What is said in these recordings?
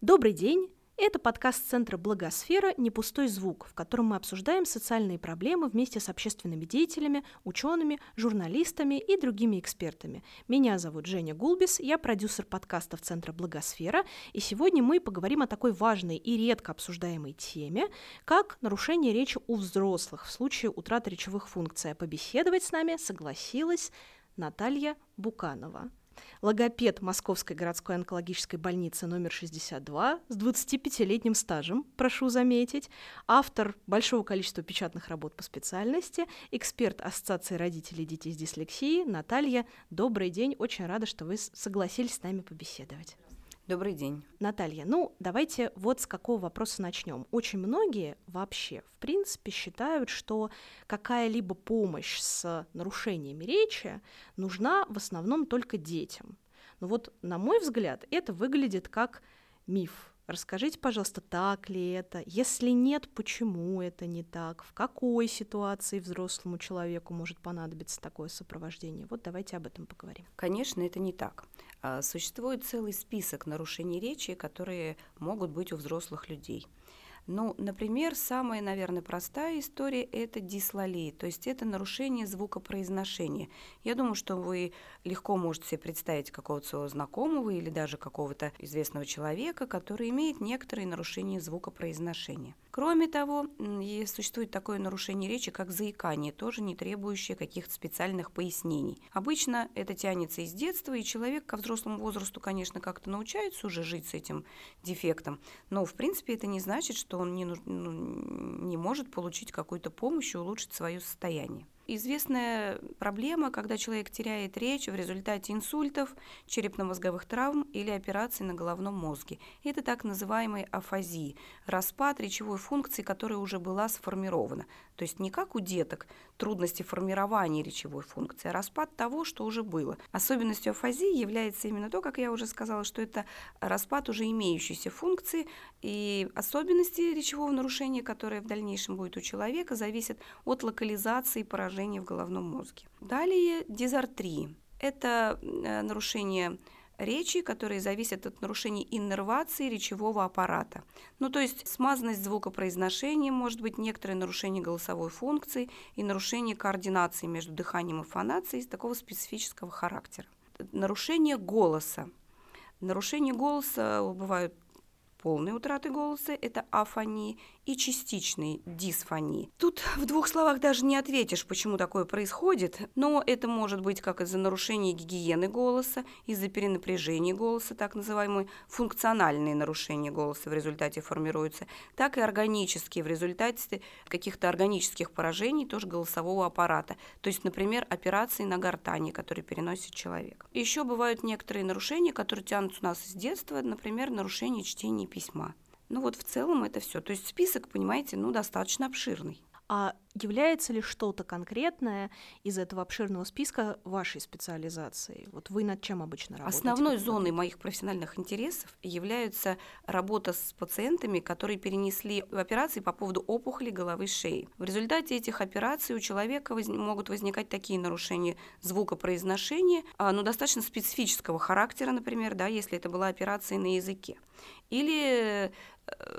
Добрый день! Это подкаст Центра «Благосфера. Не пустой звук», в котором мы обсуждаем социальные проблемы вместе с общественными деятелями, учеными, журналистами и другими экспертами. Меня зовут Женя Гулбис, я продюсер подкастов Центра «Благосфера», и сегодня мы поговорим о такой важной и редко обсуждаемой теме, как нарушение речи у взрослых в случае утраты речевых функций. А побеседовать с нами согласилась Наталья Буканова логопед Московской городской онкологической больницы номер 62 с 25-летним стажем, прошу заметить, автор большого количества печатных работ по специальности, эксперт Ассоциации родителей детей с дислексией Наталья. Добрый день, очень рада, что вы согласились с нами побеседовать. Добрый день. Наталья, ну давайте вот с какого вопроса начнем. Очень многие вообще, в принципе, считают, что какая-либо помощь с нарушениями речи нужна в основном только детям. Но вот, на мой взгляд, это выглядит как миф. Расскажите, пожалуйста, так ли это? Если нет, почему это не так? В какой ситуации взрослому человеку может понадобиться такое сопровождение? Вот давайте об этом поговорим. Конечно, это не так. А, существует целый список нарушений речи, которые могут быть у взрослых людей. Ну, например, самая, наверное, простая история – это дислалия, то есть это нарушение звукопроизношения. Я думаю, что вы легко можете себе представить какого-то своего знакомого или даже какого-то известного человека, который имеет некоторые нарушения звукопроизношения. Кроме того, существует такое нарушение речи, как заикание, тоже не требующее каких-то специальных пояснений. Обычно это тянется из детства, и человек ко взрослому возрасту, конечно, как-то научается уже жить с этим дефектом, но, в принципе, это не значит, что он не, ну, не может получить какую-то помощь и улучшить свое состояние известная проблема, когда человек теряет речь в результате инсультов, черепно-мозговых травм или операций на головном мозге. Это так называемый афазии, распад речевой функции, которая уже была сформирована. То есть не как у деток трудности формирования речевой функции, а распад того, что уже было. Особенностью афазии является именно то, как я уже сказала, что это распад уже имеющейся функции, и особенности речевого нарушения, которое в дальнейшем будет у человека, зависят от локализации поражения в головном мозге. Далее дизартрии. Это э, нарушение речи, которые зависят от нарушений иннервации речевого аппарата. Ну, то есть смазанность звукопроизношения, может быть, некоторые нарушения голосовой функции и нарушение координации между дыханием и фонацией такого специфического характера. Нарушение голоса. Нарушения голоса бывают полной утраты голоса – это афонии, и частичной дисфонии. Тут в двух словах даже не ответишь, почему такое происходит, но это может быть как из-за нарушения гигиены голоса, из-за перенапряжения голоса, так называемые функциональные нарушения голоса в результате формируются, так и органические в результате каких-то органических поражений тоже голосового аппарата. То есть, например, операции на гортани, которые переносит человек. Еще бывают некоторые нарушения, которые тянутся у нас с детства, например, нарушение чтения письма. Ну вот в целом это все. То есть список, понимаете, ну достаточно обширный. А является ли что-то конкретное из этого обширного списка вашей специализацией? Вот вы над чем обычно работаете? Основной зоной моих профессиональных интересов является работа с пациентами, которые перенесли операции по поводу опухоли головы шеи. В результате этих операций у человека воз... могут возникать такие нарушения звукопроизношения, а, ну, достаточно специфического характера, например, да, если это была операция на языке. Или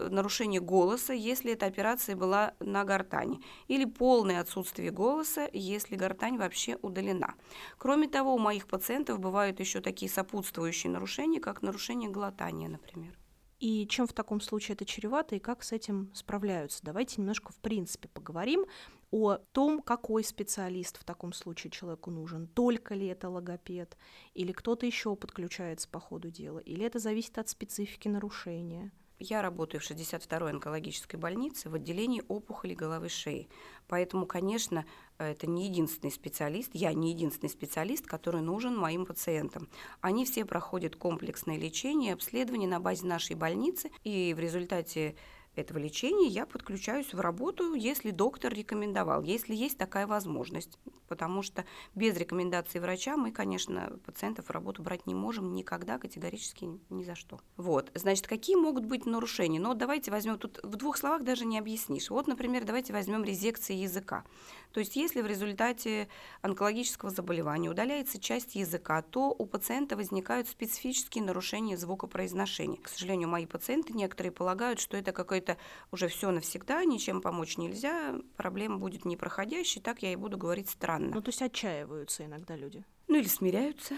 нарушение голоса, если эта операция была на гортани, или полное отсутствие голоса, если гортань вообще удалена. Кроме того, у моих пациентов бывают еще такие сопутствующие нарушения, как нарушение глотания, например. И чем в таком случае это чревато и как с этим справляются? Давайте немножко в принципе поговорим о том, какой специалист в таком случае человеку нужен. Только ли это логопед, или кто-то еще подключается по ходу дела, или это зависит от специфики нарушения. Я работаю в 62-й онкологической больнице в отделении опухоли головы шеи. Поэтому, конечно, это не единственный специалист, я не единственный специалист, который нужен моим пациентам. Они все проходят комплексное лечение, обследование на базе нашей больницы, и в результате этого лечения, я подключаюсь в работу, если доктор рекомендовал, если есть такая возможность. Потому что без рекомендации врача мы, конечно, пациентов в работу брать не можем никогда, категорически ни за что. Вот, значит, какие могут быть нарушения? Ну, давайте возьмем, тут в двух словах даже не объяснишь. Вот, например, давайте возьмем резекции языка. То есть если в результате онкологического заболевания удаляется часть языка, то у пациента возникают специфические нарушения звукопроизношения. К сожалению, мои пациенты некоторые полагают, что это какое-то уже все навсегда, ничем помочь нельзя, проблема будет непроходящей, так я и буду говорить странно. Ну, то есть отчаиваются иногда люди. Ну или смиряются.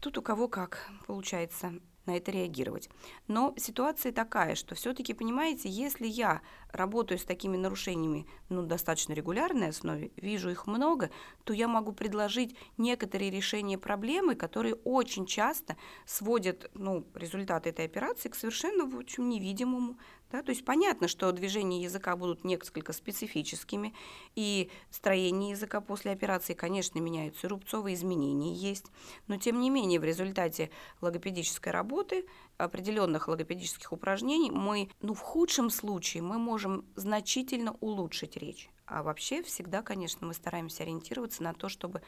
Тут у кого как получается на это реагировать. Но ситуация такая, что все-таки, понимаете, если я работаю с такими нарушениями ну, достаточно регулярной основе, вижу их много, то я могу предложить некоторые решения проблемы, которые очень часто сводят ну, результаты этой операции к совершенно в общем, невидимому да? То есть понятно, что движения языка будут несколько специфическими, и строение языка после операции, конечно, меняются, рубцовые изменения есть, но тем не менее в результате логопедической работы, определенных логопедических упражнений, мы, ну в худшем случае, мы можем значительно улучшить речь. А вообще всегда, конечно, мы стараемся ориентироваться на то, чтобы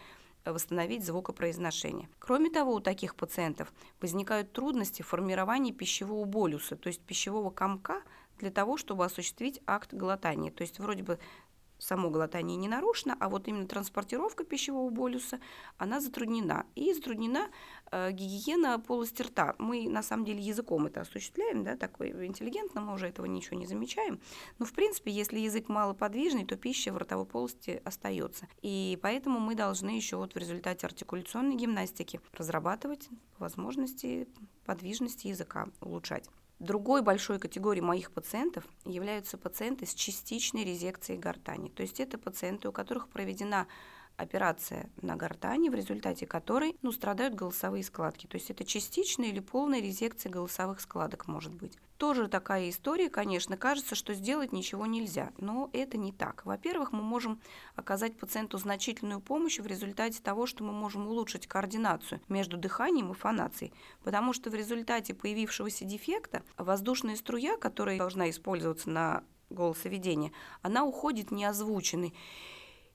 восстановить звукопроизношение. Кроме того, у таких пациентов возникают трудности в формировании пищевого болюса, то есть пищевого комка для того, чтобы осуществить акт глотания. То есть вроде бы само глотание не нарушено, а вот именно транспортировка пищевого болюса, она затруднена. И затруднена э, гигиена полости рта. Мы, на самом деле, языком это осуществляем, да, такой интеллигентно, мы уже этого ничего не замечаем. Но, в принципе, если язык малоподвижный, то пища в ротовой полости остается. И поэтому мы должны еще вот в результате артикуляционной гимнастики разрабатывать возможности подвижности языка, улучшать. Другой большой категорией моих пациентов являются пациенты с частичной резекцией гортани. То есть это пациенты, у которых проведена операция на гортани, в результате которой ну, страдают голосовые складки. То есть это частичная или полная резекция голосовых складок может быть. Тоже такая история, конечно, кажется, что сделать ничего нельзя, но это не так. Во-первых, мы можем оказать пациенту значительную помощь в результате того, что мы можем улучшить координацию между дыханием и фонацией, потому что в результате появившегося дефекта воздушная струя, которая должна использоваться на голосоведение, она уходит неозвученной.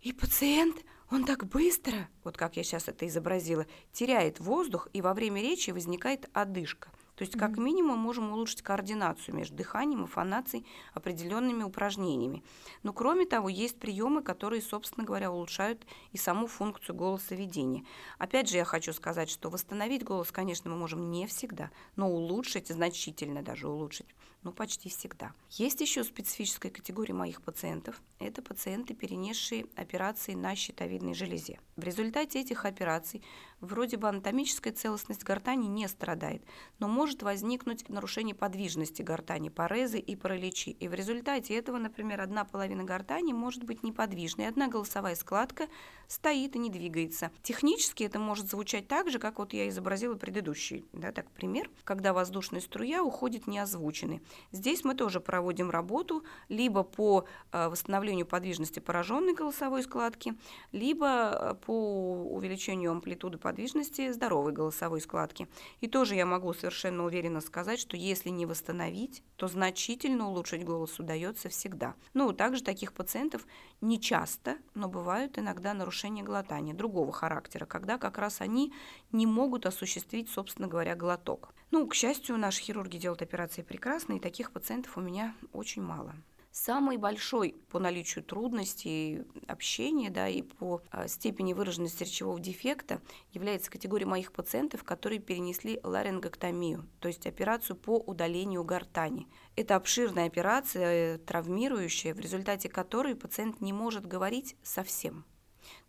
И пациент он так быстро, вот как я сейчас это изобразила, теряет воздух, и во время речи возникает одышка. То есть, как минимум, можем улучшить координацию между дыханием и фонацией определенными упражнениями. Но, кроме того, есть приемы, которые, собственно говоря, улучшают и саму функцию голосоведения. Опять же, я хочу сказать, что восстановить голос, конечно, мы можем не всегда, но улучшить, значительно даже улучшить, ну, почти всегда. Есть еще специфическая категория моих пациентов. Это пациенты, перенесшие операции на щитовидной железе. В результате этих операций вроде бы анатомическая целостность гортани не страдает, но может возникнуть нарушение подвижности гортани, парезы и параличи. И в результате этого, например, одна половина гортани может быть неподвижной, одна голосовая складка стоит и не двигается. Технически это может звучать так же, как вот я изобразила предыдущий, да, так пример, когда воздушная струя уходит неозвученной. Здесь мы тоже проводим работу либо по э, восстановлению подвижности пораженной голосовой складки, либо э, по увеличению амплитуды подвижности здоровой голосовой складки. И тоже я могу совершенно уверенно сказать, что если не восстановить, то значительно улучшить голос удается всегда. Ну, также таких пациентов не часто, но бывают иногда нарушения глотания другого характера, когда как раз они не могут осуществить, собственно говоря, глоток. Ну, к счастью, наши хирурги делают операции прекрасно, и таких пациентов у меня очень мало. Самый большой по наличию трудностей общения да, и по а, степени выраженности речевого дефекта является категория моих пациентов, которые перенесли ларингоктомию, то есть операцию по удалению гортани. Это обширная операция, травмирующая, в результате которой пациент не может говорить совсем.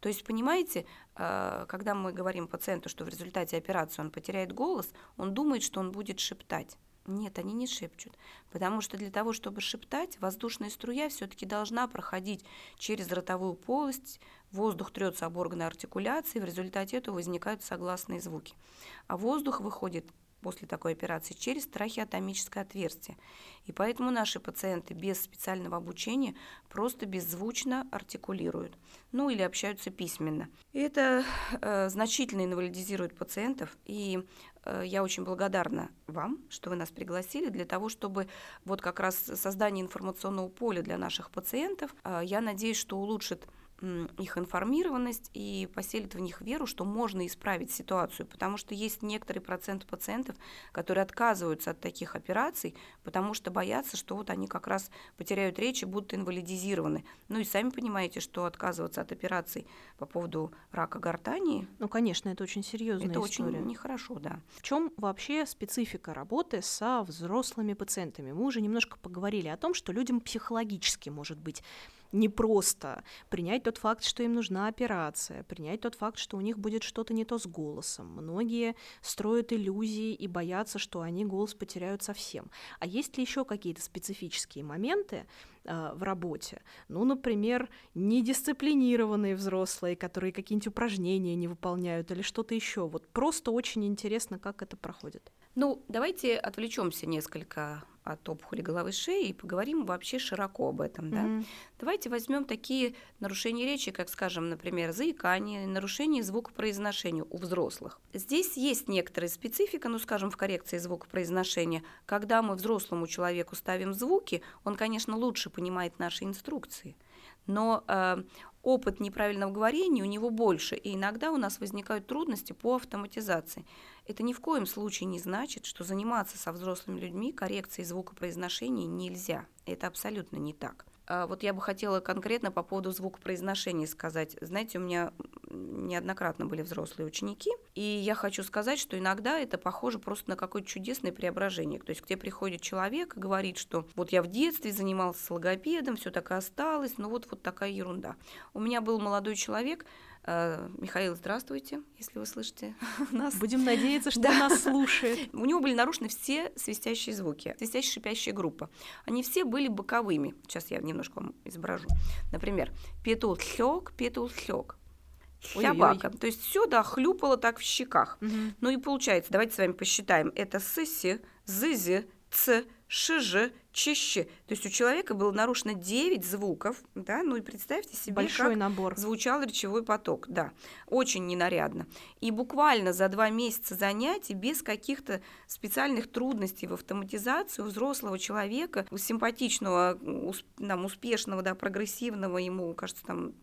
То есть, понимаете, а, когда мы говорим пациенту, что в результате операции он потеряет голос, он думает, что он будет шептать. Нет, они не шепчут, потому что для того, чтобы шептать, воздушная струя все-таки должна проходить через ротовую полость, воздух трется об органы артикуляции, в результате этого возникают согласные звуки. А воздух выходит после такой операции через трахеотомическое отверстие. И поэтому наши пациенты без специального обучения просто беззвучно артикулируют, ну или общаются письменно. Это э, значительно инвалидизирует пациентов, и я очень благодарна вам, что вы нас пригласили. Для того, чтобы вот как раз создание информационного поля для наших пациентов, э, я надеюсь, что улучшит их информированность и поселит в них веру, что можно исправить ситуацию, потому что есть некоторый процент пациентов, которые отказываются от таких операций, потому что боятся, что вот они как раз потеряют речь и будут инвалидизированы. Ну и сами понимаете, что отказываться от операций по поводу рака гортани... Ну, конечно, это очень серьезная это история. очень нехорошо, да. В чем вообще специфика работы со взрослыми пациентами? Мы уже немножко поговорили о том, что людям психологически может быть не просто принять тот факт, что им нужна операция, принять тот факт, что у них будет что-то не то с голосом. Многие строят иллюзии и боятся, что они голос потеряют совсем. А есть ли еще какие-то специфические моменты, э, в работе. Ну, например, недисциплинированные взрослые, которые какие-нибудь упражнения не выполняют или что-то еще. Вот просто очень интересно, как это проходит. Ну, давайте отвлечемся несколько от опухоли головы шеи и поговорим вообще широко об этом. Да? Mm-hmm. Давайте возьмем такие нарушения речи, как, скажем, например, заикание, нарушение звукопроизношения у взрослых. Здесь есть некоторая специфика, ну, скажем, в коррекции звукопроизношения. Когда мы взрослому человеку ставим звуки, он, конечно, лучше понимает наши инструкции но э, опыт неправильного говорения у него больше, и иногда у нас возникают трудности по автоматизации. Это ни в коем случае не значит, что заниматься со взрослыми людьми коррекцией звукопроизношения нельзя. Это абсолютно не так. А вот я бы хотела конкретно по поводу звукопроизношения сказать. Знаете, у меня неоднократно были взрослые ученики, и я хочу сказать, что иногда это похоже просто на какое-то чудесное преображение. То есть к тебе приходит человек и говорит, что вот я в детстве занимался с логопедом, все так и осталось, но вот, вот такая ерунда. У меня был молодой человек, Михаил, здравствуйте, если вы слышите нас. Будем надеяться, что да. нас слушает. У него были нарушены все свистящие звуки, свистящая шипящая группа. Они все были боковыми. Сейчас я немножко вам изображу. Например, петул хёк, петул хёк. Хябака. То есть все, да, хлюпало так в щеках. Угу. Ну и получается, давайте с вами посчитаем. Это сыси, зызи, ц, шиже, чище. То есть у человека было нарушено 9 звуков, да, ну и представьте себе, Большой как набор. звучал речевой поток, да, очень ненарядно. И буквально за два месяца занятий, без каких-то специальных трудностей в автоматизации у взрослого человека, у симпатичного, нам успешного, да, прогрессивного, ему, кажется, там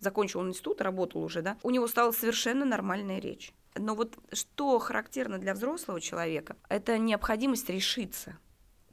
закончил институт, работал уже, да, у него стала совершенно нормальная речь. Но вот что характерно для взрослого человека, это необходимость решиться –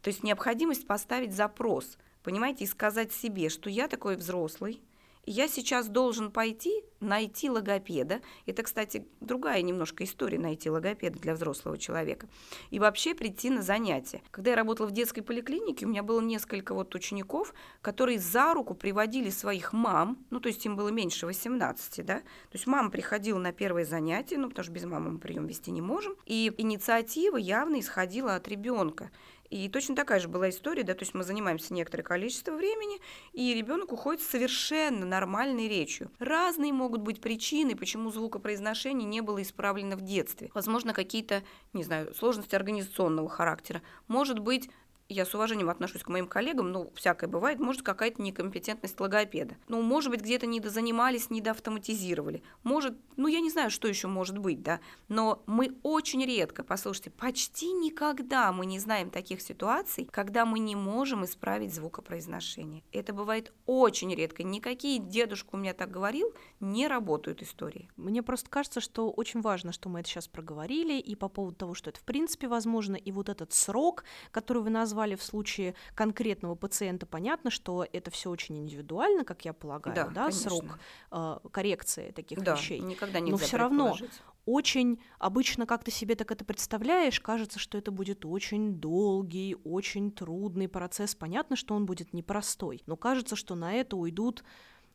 то есть необходимость поставить запрос, понимаете, и сказать себе, что я такой взрослый, и я сейчас должен пойти найти логопеда. Это, кстати, другая немножко история найти логопеда для взрослого человека. И вообще прийти на занятия. Когда я работала в детской поликлинике, у меня было несколько вот учеников, которые за руку приводили своих мам, ну, то есть им было меньше 18, да, то есть мама приходила на первое занятие, ну, потому что без мамы мы прием вести не можем, и инициатива явно исходила от ребенка. И точно такая же была история, да, то есть мы занимаемся некоторое количество времени, и ребенок уходит с совершенно нормальной речью. Разные могут быть причины, почему звукопроизношение не было исправлено в детстве. Возможно, какие-то, не знаю, сложности организационного характера. Может быть, я с уважением отношусь к моим коллегам, ну, всякое бывает, может, какая-то некомпетентность логопеда. Ну, может быть, где-то недозанимались, недоавтоматизировали. Может, ну, я не знаю, что еще может быть, да, но мы очень редко, послушайте, почти никогда мы не знаем таких ситуаций, когда мы не можем исправить звукопроизношение. Это бывает очень редко. Никакие дедушка у меня так говорил, не работают истории. Мне просто кажется, что очень важно, что мы это сейчас проговорили, и по поводу того, что это в принципе возможно, и вот этот срок, который вы назвали, назвали в случае конкретного пациента, понятно, что это все очень индивидуально, как я полагаю, да, да срок э, коррекции таких да, вещей. Никогда Но все равно очень обычно, как ты себе так это представляешь, кажется, что это будет очень долгий, очень трудный процесс. Понятно, что он будет непростой, но кажется, что на это уйдут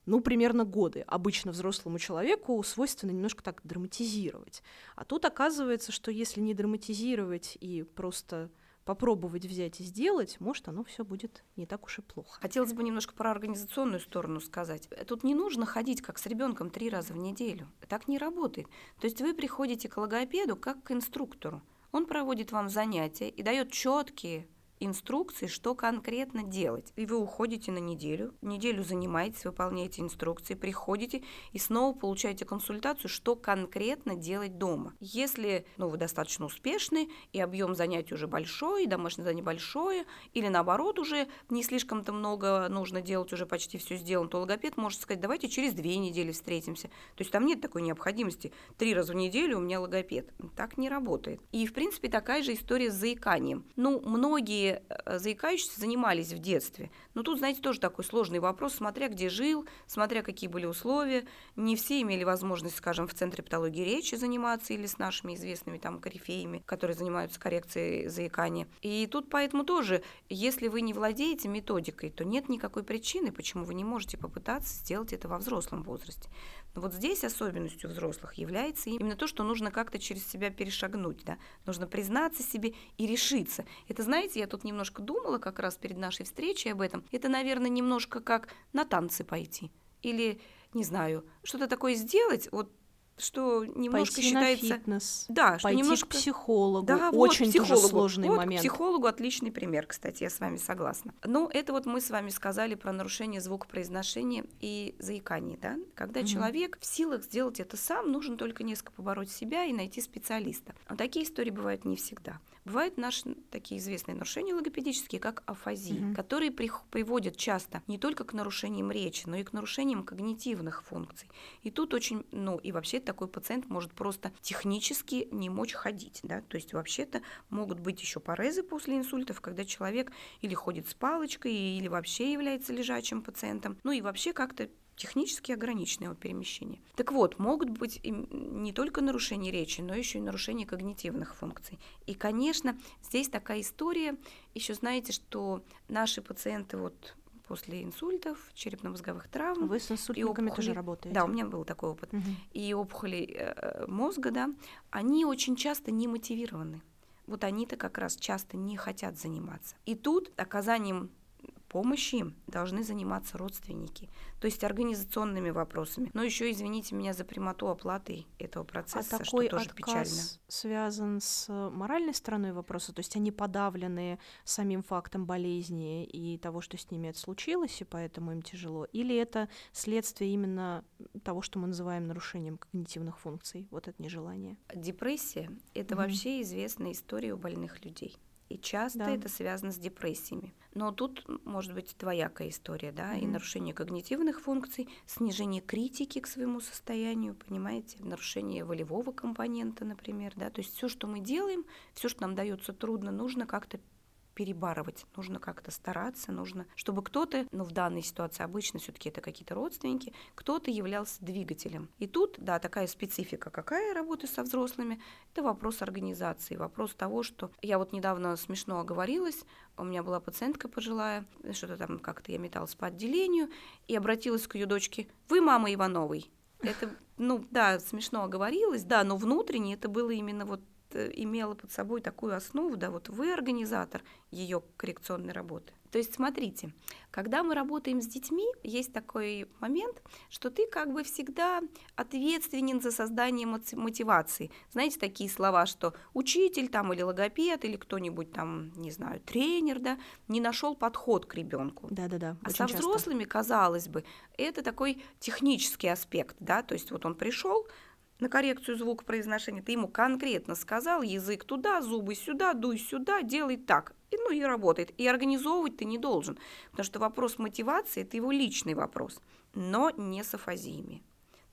ну, примерно годы. Обычно взрослому человеку свойственно немножко так драматизировать. А тут оказывается, что если не драматизировать и просто попробовать взять и сделать, может, оно все будет не так уж и плохо. Хотелось бы немножко про организационную сторону сказать. Тут не нужно ходить как с ребенком три раза в неделю. Так не работает. То есть вы приходите к логопеду как к инструктору. Он проводит вам занятия и дает четкие инструкции, что конкретно делать. И вы уходите на неделю, неделю занимаетесь, выполняете инструкции, приходите и снова получаете консультацию, что конкретно делать дома. Если ну, вы достаточно успешны, и объем занятий уже большой, и домашнее задание большое, или наоборот уже не слишком-то много нужно делать, уже почти все сделано, то логопед может сказать, давайте через две недели встретимся. То есть там нет такой необходимости. Три раза в неделю у меня логопед. Так не работает. И, в принципе, такая же история с заиканием. Ну, многие э, заикающиеся занимались в детстве. Но тут, знаете, тоже такой сложный вопрос, смотря где жил, смотря какие были условия. Не все имели возможность, скажем, в Центре патологии речи заниматься или с нашими известными там корифеями, которые занимаются коррекцией заикания. И тут поэтому тоже, если вы не владеете методикой, то нет никакой причины, почему вы не можете попытаться сделать это во взрослом возрасте. Но вот здесь особенностью взрослых является именно то, что нужно как-то через себя перешагнуть, да? нужно признаться себе и решиться. Это, знаете, я тут немножко думала как раз перед нашей встречей об этом. Это, наверное, немножко как на танцы пойти или не знаю, что-то такое сделать, вот что немножко пойти считается... на фитнес, да, что пойти немножко... к психологу. Да, Очень вот, психологу. тоже сложный вот, момент. психологу отличный пример, кстати, я с вами согласна. Ну, это вот мы с вами сказали про нарушение звукопроизношения и заикания, да? Когда угу. человек в силах сделать это сам, нужно только несколько побороть себя и найти специалиста. Но такие истории бывают не всегда. Бывают наши такие известные нарушения логопедические, как афазии, угу. которые при, приводят часто не только к нарушениям речи, но и к нарушениям когнитивных функций. И тут очень, ну и вообще такой пациент может просто технически не мочь ходить, да, то есть вообще-то могут быть еще парезы после инсультов, когда человек или ходит с палочкой, или вообще является лежачим пациентом, ну и вообще как-то технически ограниченное перемещение. Так вот, могут быть не только нарушения речи, но еще и нарушения когнитивных функций. И, конечно, здесь такая история. Еще знаете, что наши пациенты вот после инсультов, черепно-мозговых травм. Вы с инсультниками тоже работаете? Да, у меня был такой опыт. Угу. И опухоли э, мозга, да, они очень часто не мотивированы. Вот они-то как раз часто не хотят заниматься. И тут оказанием помощи должны заниматься родственники, то есть организационными вопросами. Но еще извините меня за прямоту оплаты этого процесса, а такой что тоже отказ печально. связан с моральной стороной вопроса, то есть они подавлены самим фактом болезни и того, что с ними это случилось, и поэтому им тяжело, или это следствие именно того, что мы называем нарушением когнитивных функций, вот это нежелание. Депрессия – это угу. вообще известная история у больных людей и часто да. это связано с депрессиями. Но тут может быть двоякая история, да, mm-hmm. и нарушение когнитивных функций, снижение критики к своему состоянию, понимаете, нарушение волевого компонента, например, да, то есть все, что мы делаем, все, что нам дается трудно, нужно как-то перебарывать, нужно как-то стараться, нужно, чтобы кто-то, ну в данной ситуации обычно все-таки это какие-то родственники, кто-то являлся двигателем. И тут, да, такая специфика, какая работа со взрослыми, это вопрос организации, вопрос того, что я вот недавно смешно оговорилась, у меня была пациентка пожилая, что-то там как-то я металась по отделению, и обратилась к ее дочке, вы мама Ивановой. Это, ну да, смешно оговорилась, да, но внутренне это было именно вот имела под собой такую основу, да, вот вы организатор ее коррекционной работы. То есть смотрите, когда мы работаем с детьми, есть такой момент, что ты как бы всегда ответственен за создание мотивации. Знаете, такие слова, что учитель там или логопед или кто-нибудь там, не знаю, тренер, да, не нашел подход к ребенку. Да-да-да. А со взрослыми, часто. казалось бы, это такой технический аспект, да, то есть вот он пришел, на коррекцию звука произношения, ты ему конкретно сказал, язык туда, зубы сюда, дуй сюда, делай так. И, ну и работает. И организовывать ты не должен, потому что вопрос мотивации – это его личный вопрос, но не с афазиями.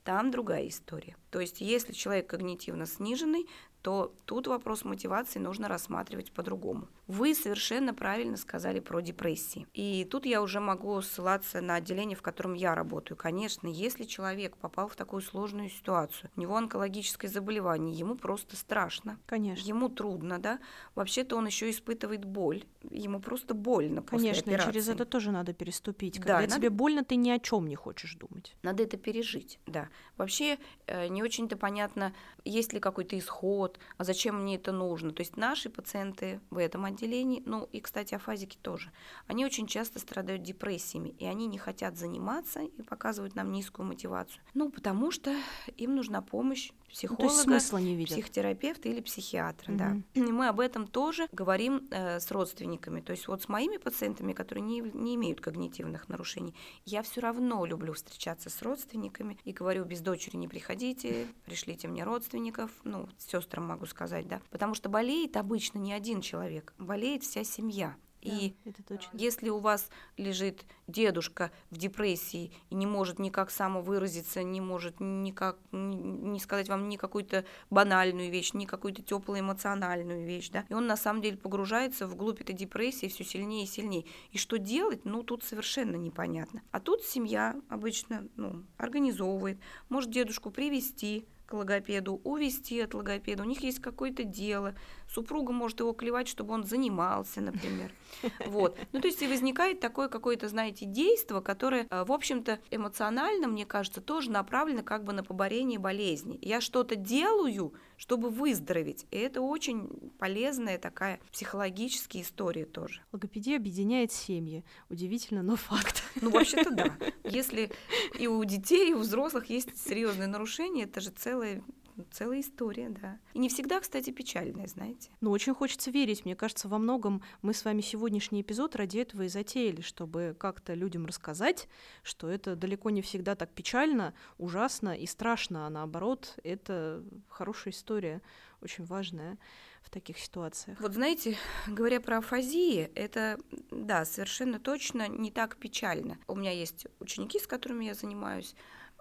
Там другая история. То есть, если человек когнитивно сниженный, то тут вопрос мотивации нужно рассматривать по-другому. Вы совершенно правильно сказали про депрессии. И тут я уже могу ссылаться на отделение, в котором я работаю. Конечно, если человек попал в такую сложную ситуацию, у него онкологическое заболевание, ему просто страшно. Конечно. Ему трудно, да. Вообще-то он еще испытывает боль. Ему просто больно после Конечно, через это тоже надо переступить. Когда да, тебе надо... больно, ты ни о чем не хочешь думать. Надо это пережить, да. Вообще э, не очень-то понятно, есть ли какой-то исход, а зачем мне это нужно? То есть наши пациенты в этом отделении, ну и, кстати, афазики тоже, они очень часто страдают депрессиями, и они не хотят заниматься и показывают нам низкую мотивацию. Ну, потому что им нужна помощь психолога, ну, смысла не видят. психотерапевта или психиатра, угу. да. И мы об этом тоже говорим э, с родственниками. То есть вот с моими пациентами, которые не, не имеют когнитивных нарушений, я все равно люблю встречаться с родственниками и говорю, без дочери не приходите, пришлите мне родственников, ну, сестрам могу сказать, да, потому что болеет обычно не один человек, болеет вся семья. И точно. если у вас лежит дедушка в депрессии и не может никак самовыразиться, не может никак не сказать вам ни какую-то банальную вещь, ни какую-то теплую эмоциональную вещь, да, и он на самом деле погружается в глубь этой депрессии все сильнее и сильнее. И что делать, ну, тут совершенно непонятно. А тут семья обычно, ну, организовывает, может дедушку привести к логопеду, увести от логопеда, у них есть какое-то дело, супруга может его клевать, чтобы он занимался, например. Вот. Ну, то есть и возникает такое какое-то, знаете, действие, которое, э, в общем-то, эмоционально, мне кажется, тоже направлено как бы на поборение болезни. Я что-то делаю, чтобы выздороветь. И это очень полезная такая психологическая история тоже. Логопедия объединяет семьи. Удивительно, но факт. Ну, вообще-то да. Если и у детей, и у взрослых есть серьезные нарушения, это же целая целая история, да. И не всегда, кстати, печальная, знаете. Ну, очень хочется верить. Мне кажется, во многом мы с вами сегодняшний эпизод ради этого и затеяли, чтобы как-то людям рассказать, что это далеко не всегда так печально, ужасно и страшно, а наоборот, это хорошая история, очень важная в таких ситуациях. Вот знаете, говоря про афазии, это, да, совершенно точно не так печально. У меня есть ученики, с которыми я занимаюсь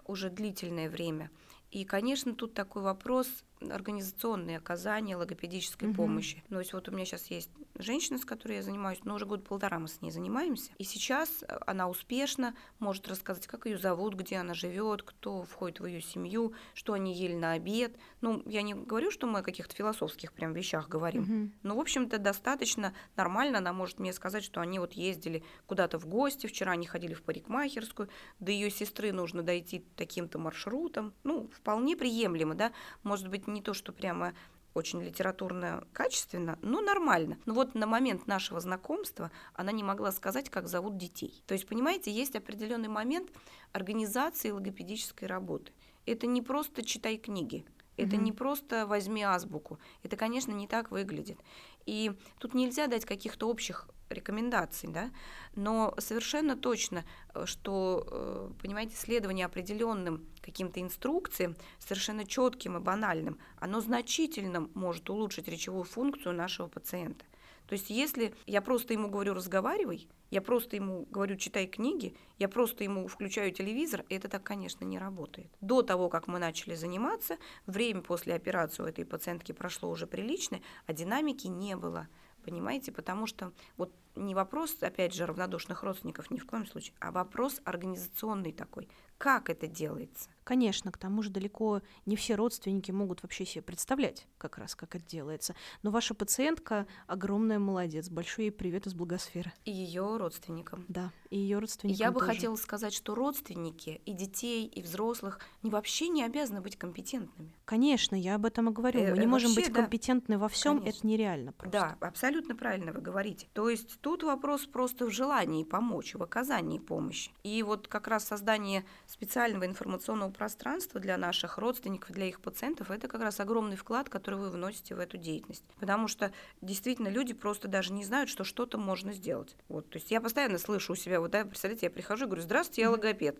уже длительное время – и, конечно, тут такой вопрос организационные оказания логопедической угу. помощи. То есть вот у меня сейчас есть женщина, с которой я занимаюсь, но уже год полтора мы с ней занимаемся. И сейчас э, она успешно может рассказать, как ее зовут, где она живет, кто входит в ее семью, что они ели на обед. Ну, я не говорю, что мы о каких-то философских прям вещах говорим, угу. но, в общем-то, достаточно нормально она может мне сказать, что они вот ездили куда-то в гости, вчера они ходили в парикмахерскую, до ее сестры нужно дойти таким-то маршрутом. Ну, вполне приемлемо, да, может быть, не то, что прямо очень литературно качественно, но нормально. Но вот на момент нашего знакомства она не могла сказать, как зовут детей. То есть, понимаете, есть определенный момент организации логопедической работы. Это не просто читай книги, это mm-hmm. не просто возьми азбуку. Это, конечно, не так выглядит. И тут нельзя дать каких-то общих рекомендаций, да, но совершенно точно, э, что, э, понимаете, следование определенным каким-то инструкциям, совершенно четким и банальным, оно значительно может улучшить речевую функцию нашего пациента. То есть если я просто ему говорю «разговаривай», я просто ему говорю «читай книги», я просто ему включаю телевизор, это так, конечно, не работает. До того, как мы начали заниматься, время после операции у этой пациентки прошло уже приличное, а динамики не было понимаете, потому что вот не вопрос, опять же, равнодушных родственников ни в коем случае, а вопрос организационный такой. Как это делается? Конечно, к тому же далеко не все родственники могут вообще себе представлять, как раз как это делается. Но ваша пациентка огромная молодец. Большой ей привет из благосферы. И ее родственникам. Да, и ее родственникам. Я бы тоже. хотела сказать, что родственники и детей, и взрослых не вообще не обязаны быть компетентными. Конечно, я об этом и говорю. Мы э, не можем быть компетентны да. во всем, это нереально просто. Да, абсолютно правильно вы говорите. То есть тут вопрос просто в желании помочь, в оказании помощи. И вот как раз создание специального информационного пространства для наших родственников, для их пациентов, это как раз огромный вклад, который вы вносите в эту деятельность. Потому что действительно люди просто даже не знают, что что-то можно сделать. Вот, то есть я постоянно слышу у себя, вот да, представляете, я прихожу и говорю, здравствуйте, я логопед.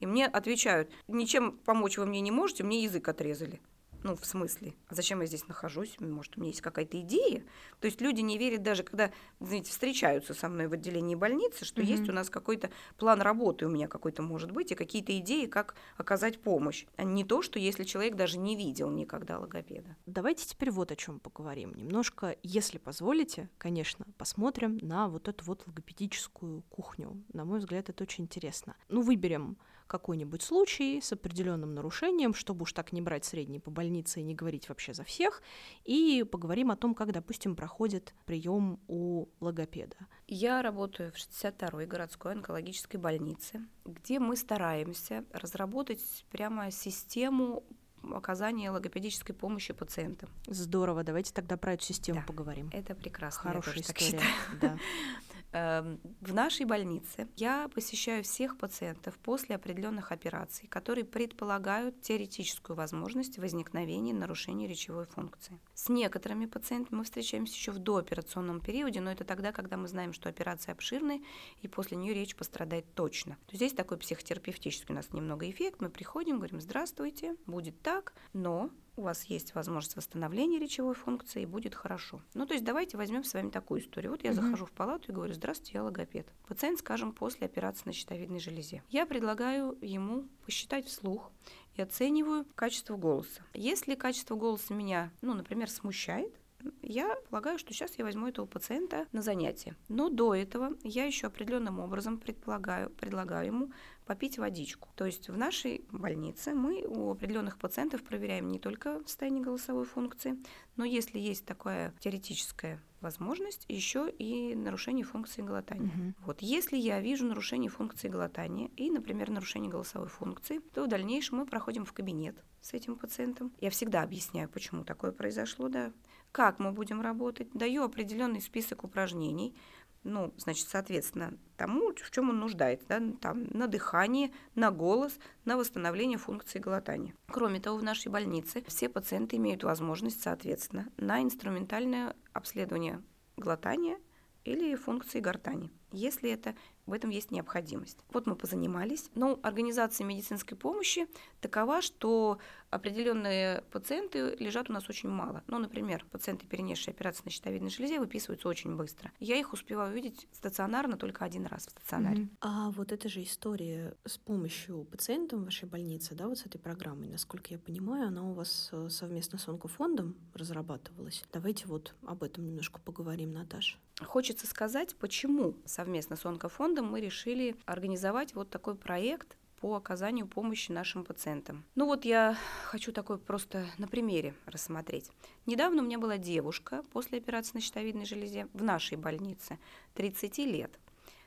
И мне отвечают, ничем помочь вы мне не можете, мне язык отрезали. Ну, в смысле, а зачем я здесь нахожусь? Может, у меня есть какая-то идея? То есть люди не верят даже, когда, знаете, встречаются со мной в отделении больницы, что mm-hmm. есть у нас какой-то план работы у меня какой-то может быть, и какие-то идеи, как оказать помощь. А не то, что если человек даже не видел никогда логопеда. Давайте теперь вот о чем поговорим. Немножко, если позволите, конечно, посмотрим на вот эту вот логопедическую кухню. На мой взгляд, это очень интересно. Ну, выберем какой-нибудь случай с определенным нарушением, чтобы уж так не брать средний по больнице и не говорить вообще за всех, и поговорим о том, как, допустим, проходит прием у логопеда. Я работаю в 62-й городской онкологической больнице, где мы стараемся разработать прямо систему оказания логопедической помощи пациентам. Здорово, давайте тогда про эту систему да, поговорим. Это прекрасно. Хорошая история. Да. Эм, в нашей больнице я посещаю всех пациентов после определенных операций, которые предполагают теоретическую возможность возникновения нарушения речевой функции. С некоторыми пациентами мы встречаемся еще в дооперационном периоде, но это тогда, когда мы знаем, что операция обширная, и после нее речь пострадает точно. То здесь такой психотерапевтический у нас немного эффект. Мы приходим, говорим, здравствуйте, будет так, но у вас есть возможность восстановления речевой функции, и будет хорошо. Ну, то есть давайте возьмем с вами такую историю. Вот я угу. захожу в палату и говорю, здравствуйте, я логопед. Пациент, скажем, после операции на щитовидной железе. Я предлагаю ему посчитать вслух и оцениваю качество голоса. Если качество голоса меня, ну, например, смущает, я полагаю, что сейчас я возьму этого пациента на занятие. Но до этого я еще определенным образом предполагаю, предлагаю ему попить водичку. То есть в нашей больнице мы у определенных пациентов проверяем не только состояние голосовой функции, но если есть такая теоретическая возможность, еще и нарушение функции глотания. Угу. Вот если я вижу нарушение функции глотания и, например, нарушение голосовой функции, то в дальнейшем мы проходим в кабинет с этим пациентом. Я всегда объясняю, почему такое произошло, да, как мы будем работать, даю определенный список упражнений, ну, значит, соответственно, тому, в чем он нуждается, да, там, на дыхание, на голос, на восстановление функции глотания. Кроме того, в нашей больнице все пациенты имеют возможность, соответственно, на инструментальное обследование глотания или функции гортани, если это в этом есть необходимость. Вот мы позанимались. Но организация медицинской помощи такова, что определенные пациенты лежат у нас очень мало. Ну, например, пациенты, перенесшие операцию на щитовидной железе, выписываются очень быстро. Я их успеваю увидеть стационарно только один раз в стационаре. Mm-hmm. А вот эта же история с помощью пациентам в вашей больнице, да, вот с этой программой, насколько я понимаю, она у вас э, совместно с онкофондом разрабатывалась. Давайте вот об этом немножко поговорим, Наташа. Хочется сказать, почему совместно с онкофондом мы решили организовать вот такой проект по оказанию помощи нашим пациентам. Ну вот я хочу такой просто на примере рассмотреть. Недавно у меня была девушка после операции на щитовидной железе в нашей больнице, 30 лет,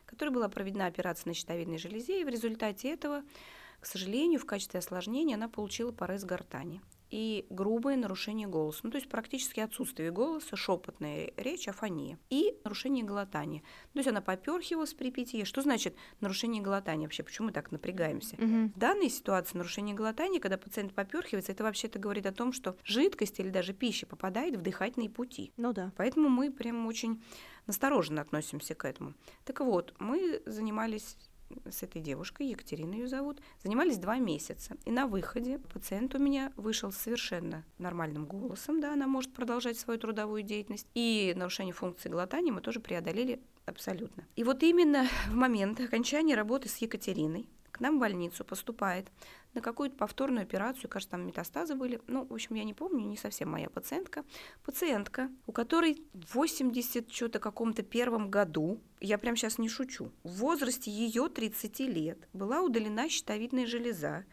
которая была проведена операция на щитовидной железе, и в результате этого, к сожалению, в качестве осложнения она получила порез гортани и грубое нарушение голоса, ну, то есть практически отсутствие голоса, шепотная речь, афония, и нарушение глотания. То есть она поперхивалась при питье. Что значит нарушение глотания вообще? Почему мы так напрягаемся? Угу. В данной ситуации нарушение глотания, когда пациент поперхивается, это вообще-то говорит о том, что жидкость или даже пища попадает в дыхательные пути. Ну да. Поэтому мы прям очень настороженно относимся к этому. Так вот, мы занимались с этой девушкой, Екатерина ее зовут, занимались два месяца. И на выходе пациент у меня вышел совершенно нормальным голосом, да, она может продолжать свою трудовую деятельность. И нарушение функции глотания мы тоже преодолели абсолютно. И вот именно в момент окончания работы с Екатериной к нам в больницу поступает на какую-то повторную операцию, кажется, там метастазы были. Ну, в общем, я не помню, не совсем моя пациентка. Пациентка, у которой в 80 что-то каком-то первом году, я прям сейчас не шучу, в возрасте ее 30 лет была удалена щитовидная железа.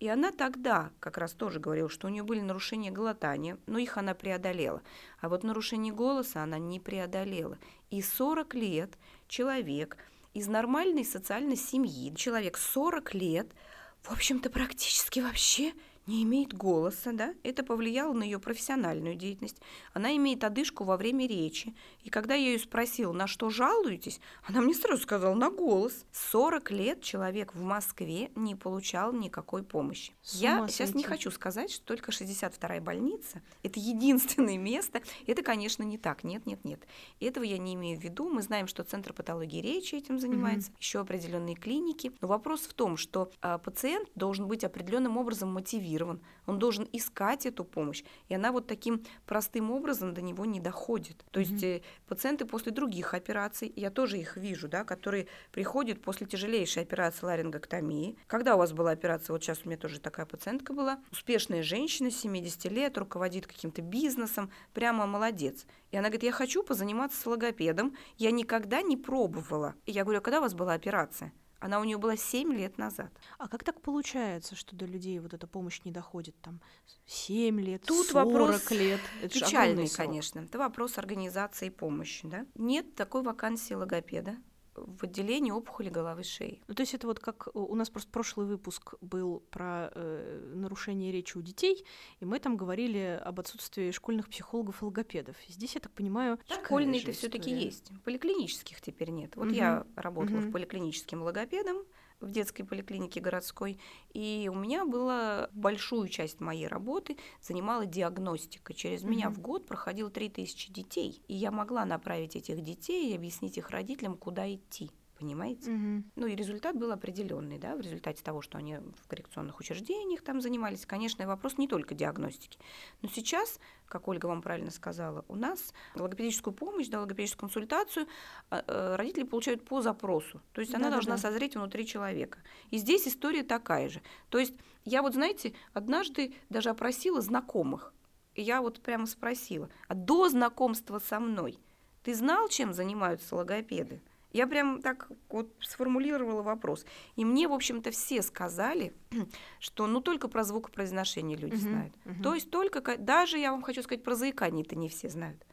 И она тогда как раз тоже говорила, что у нее были нарушения глотания, но их она преодолела. А вот нарушение голоса она не преодолела. И 40 лет человек из нормальной социальной семьи, человек 40 лет – в общем-то, практически вообще не имеет голоса, да, это повлияло на ее профессиональную деятельность. Она имеет одышку во время речи. И когда я ее спросила, на что жалуетесь, она мне сразу сказала, на голос. 40 лет человек в Москве не получал никакой помощи. я сейчас не хочу сказать, что только 62-я больница – это единственное место. Это, конечно, не так. Нет, нет, нет. Этого я не имею в виду. Мы знаем, что Центр патологии речи этим занимается, mm-hmm. еще определенные клиники. Но вопрос в том, что а, пациент должен быть определенным образом мотивирован мотивирован, он должен искать эту помощь, и она вот таким простым образом до него не доходит. То есть mm-hmm. пациенты после других операций, я тоже их вижу, да, которые приходят после тяжелейшей операции ларингоктомии. Когда у вас была операция, вот сейчас у меня тоже такая пациентка была, успешная женщина, 70 лет, руководит каким-то бизнесом, прямо молодец. И она говорит, я хочу позаниматься с логопедом, я никогда не пробовала. И я говорю, а когда у вас была операция? Она у нее была 7 лет назад. А как так получается, что до людей вот эта помощь не доходит там 7 лет, Тут 40 вопрос лет? Это печальный, конечно. Это вопрос организации помощи. Да? Нет такой вакансии логопеда в отделении опухоли головы шеи. Ну, то есть это вот как у нас просто прошлый выпуск был про э, нарушение речи у детей, и мы там говорили об отсутствии школьных психологов и логопедов. Здесь, я так понимаю, школьные-то все-таки есть, поликлинических теперь нет. Вот угу. я работала угу. в поликлиническим логопедом, в детской поликлинике городской, и у меня была большую часть моей работы занимала диагностика. Через mm-hmm. меня в год проходило 3000 детей, и я могла направить этих детей и объяснить их родителям, куда идти понимаете? Угу. Ну и результат был определенный, да, в результате того, что они в коррекционных учреждениях там занимались. Конечно, вопрос не только диагностики. Но сейчас, как Ольга вам правильно сказала, у нас логопедическую помощь, да, логопедическую консультацию а, э, родители получают по запросу. То есть она да, должна да. созреть внутри человека. И здесь история такая же. То есть я вот, знаете, однажды даже опросила знакомых. И я вот прямо спросила, а до знакомства со мной ты знал, чем занимаются логопеды? Я прям так вот сформулировала вопрос. И мне, в общем-то, все сказали, что ну только про звукопроизношение люди uh-huh, знают. Uh-huh. То есть только, даже я вам хочу сказать, про заикание-то не все знают.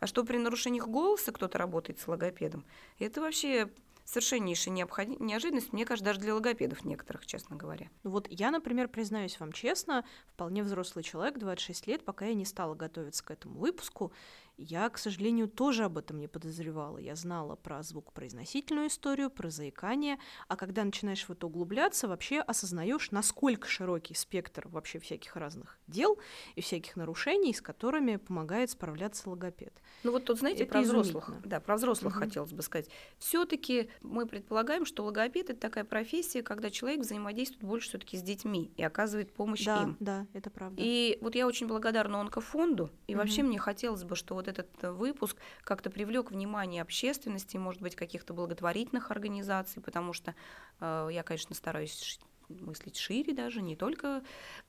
А что при нарушениях голоса кто-то работает с логопедом, это вообще совершеннейшая необходи... неожиданность, мне кажется, даже для логопедов некоторых, честно говоря. Ну вот я, например, признаюсь вам честно, вполне взрослый человек, 26 лет, пока я не стала готовиться к этому выпуску, я, к сожалению, тоже об этом не подозревала. Я знала про звукопроизносительную историю, про заикание, а когда начинаешь в это углубляться, вообще осознаешь, насколько широкий спектр вообще всяких разных дел и всяких нарушений, с которыми помогает справляться логопед. Ну вот тут, знаете, это про взрослых. Да, про взрослых угу. хотелось бы сказать. Все-таки мы предполагаем, что логопед это такая профессия, когда человек взаимодействует больше все-таки с детьми и оказывает помощь да, им. Да, это правда. И вот я очень благодарна онкофонду, и угу. вообще мне хотелось бы, что вот этот э, выпуск как-то привлек внимание общественности, может быть, каких-то благотворительных организаций, потому что э, я, конечно, стараюсь мыслить шире даже, не только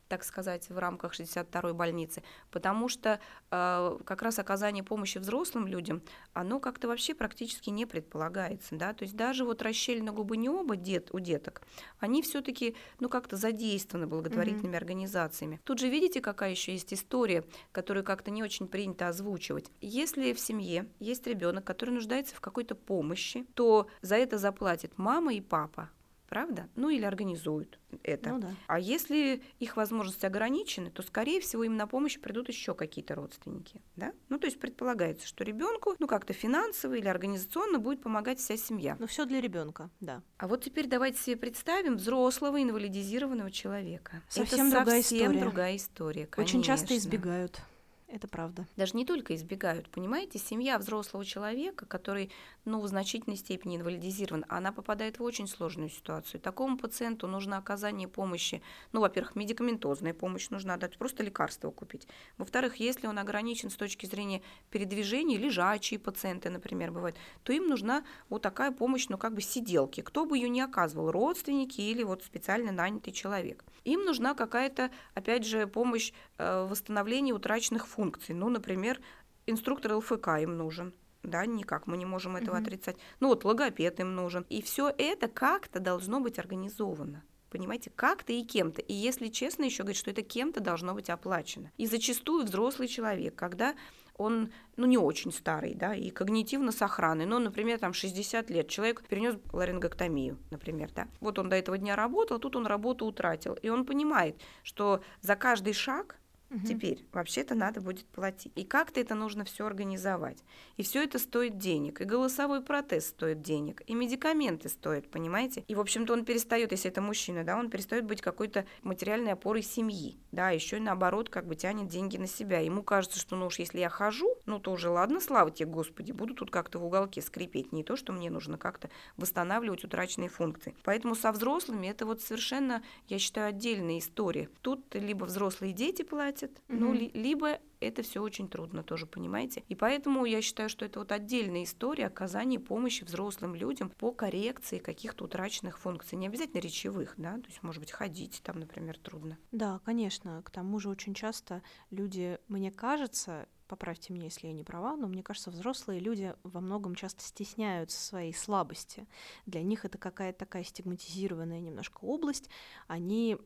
так сказать, в рамках 62-й больницы, потому что э, как раз оказание помощи взрослым людям, оно как-то вообще практически не предполагается, да, то есть даже вот расщелина губы неба дет, у деток, они все таки ну, как-то задействованы благотворительными mm-hmm. организациями. Тут же видите, какая еще есть история, которую как-то не очень принято озвучивать. Если в семье есть ребенок, который нуждается в какой-то помощи, то за это заплатит мама и папа, правда? Ну или организуют это. Ну, да. А если их возможности ограничены, то, скорее всего, им на помощь придут еще какие-то родственники. Да? Ну, то есть предполагается, что ребенку, ну, как-то финансово или организационно будет помогать вся семья. Ну, все для ребенка, да. А вот теперь давайте себе представим взрослого инвалидизированного человека. Совсем Это другая совсем история. другая история. Конечно. Очень часто избегают. Это правда. Даже не только избегают, понимаете, семья взрослого человека, который, ну, в значительной степени инвалидизирован, она попадает в очень сложную ситуацию. Такому пациенту нужно оказание помощи, ну, во-первых, медикаментозная помощь нужна дать, просто лекарства купить. Во-вторых, если он ограничен с точки зрения передвижения, лежачие пациенты, например, бывают, то им нужна вот такая помощь, ну, как бы сиделки. Кто бы ее не оказывал, родственники или вот специально нанятый человек. Им нужна какая-то, опять же, помощь э, в восстановлении утраченных функций. Ну, например, инструктор ЛФК им нужен. Да, никак мы не можем этого угу. отрицать. Ну вот логопед им нужен. И все это как-то должно быть организовано понимаете, как-то и кем-то. И если честно еще говорить, что это кем-то должно быть оплачено. И зачастую взрослый человек, когда он, ну, не очень старый, да, и когнитивно сохранный, ну, например, там 60 лет, человек перенес ларингоктомию, например, да. Вот он до этого дня работал, тут он работу утратил, и он понимает, что за каждый шаг Угу. Теперь вообще-то надо будет платить. И как-то это нужно все организовать. И все это стоит денег. И голосовой протез стоит денег. И медикаменты стоят, понимаете? И, в общем-то, он перестает, если это мужчина, да, он перестает быть какой-то материальной опорой семьи. Да, еще и наоборот, как бы тянет деньги на себя. Ему кажется, что, ну уж если я хожу, ну то уже ладно, слава тебе, Господи, буду тут как-то в уголке скрипеть. Не то, что мне нужно как-то восстанавливать утраченные функции. Поэтому со взрослыми это вот совершенно, я считаю, отдельная история. Тут либо взрослые дети платят, платят, угу. ну, ли, либо это все очень трудно тоже, понимаете? И поэтому я считаю, что это вот отдельная история оказания помощи взрослым людям по коррекции каких-то утраченных функций. Не обязательно речевых, да, то есть, может быть, ходить там, например, трудно. Да, конечно. К тому же очень часто люди, мне кажется, поправьте меня, если я не права, но мне кажется, взрослые люди во многом часто стесняются своей слабости. Для них это какая-то такая стигматизированная немножко область. Они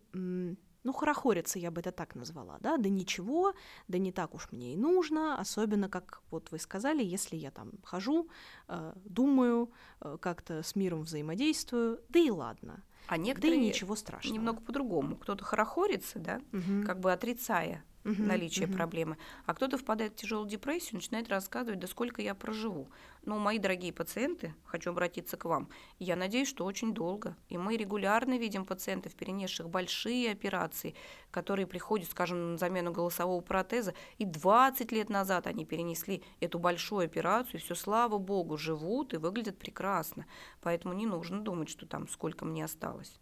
ну, хорохорятся, я бы это так назвала, да, да ничего, да не так уж мне и нужно, особенно, как вот вы сказали, если я там хожу, э, думаю, э, как-то с миром взаимодействую, да и ладно. А некоторые да и ничего страшного. Немного по-другому. Кто-то хорохорится, да, Мгм. как бы отрицая Мгм, наличие мгм. проблемы. А кто-то впадает в тяжелую депрессию, начинает рассказывать, да сколько я проживу. Ну, мои дорогие пациенты, хочу обратиться к вам, я надеюсь, что очень долго. И мы регулярно видим пациентов, перенесших большие операции, которые приходят, скажем, на замену голосового протеза, и 20 лет назад они перенесли эту большую операцию, и все, слава богу, живут и выглядят прекрасно. Поэтому не нужно думать, что там сколько мне осталось.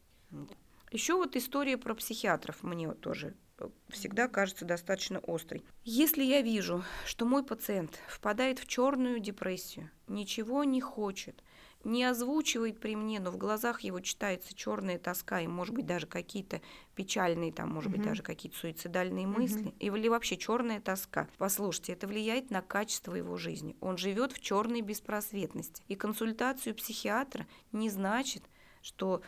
Еще вот история про психиатров мне вот тоже э, всегда кажется достаточно острой. Если я вижу, что мой пациент впадает в черную депрессию, ничего не хочет, не озвучивает при мне, но в глазах его читается черная тоска и, может быть, даже какие-то печальные, там, может быть, Мгм. даже какие-то суицидальные Мгм. мысли, или вообще черная тоска. Послушайте, это влияет на качество его жизни. Он живет в черной беспросветности. И консультацию психиатра не значит, что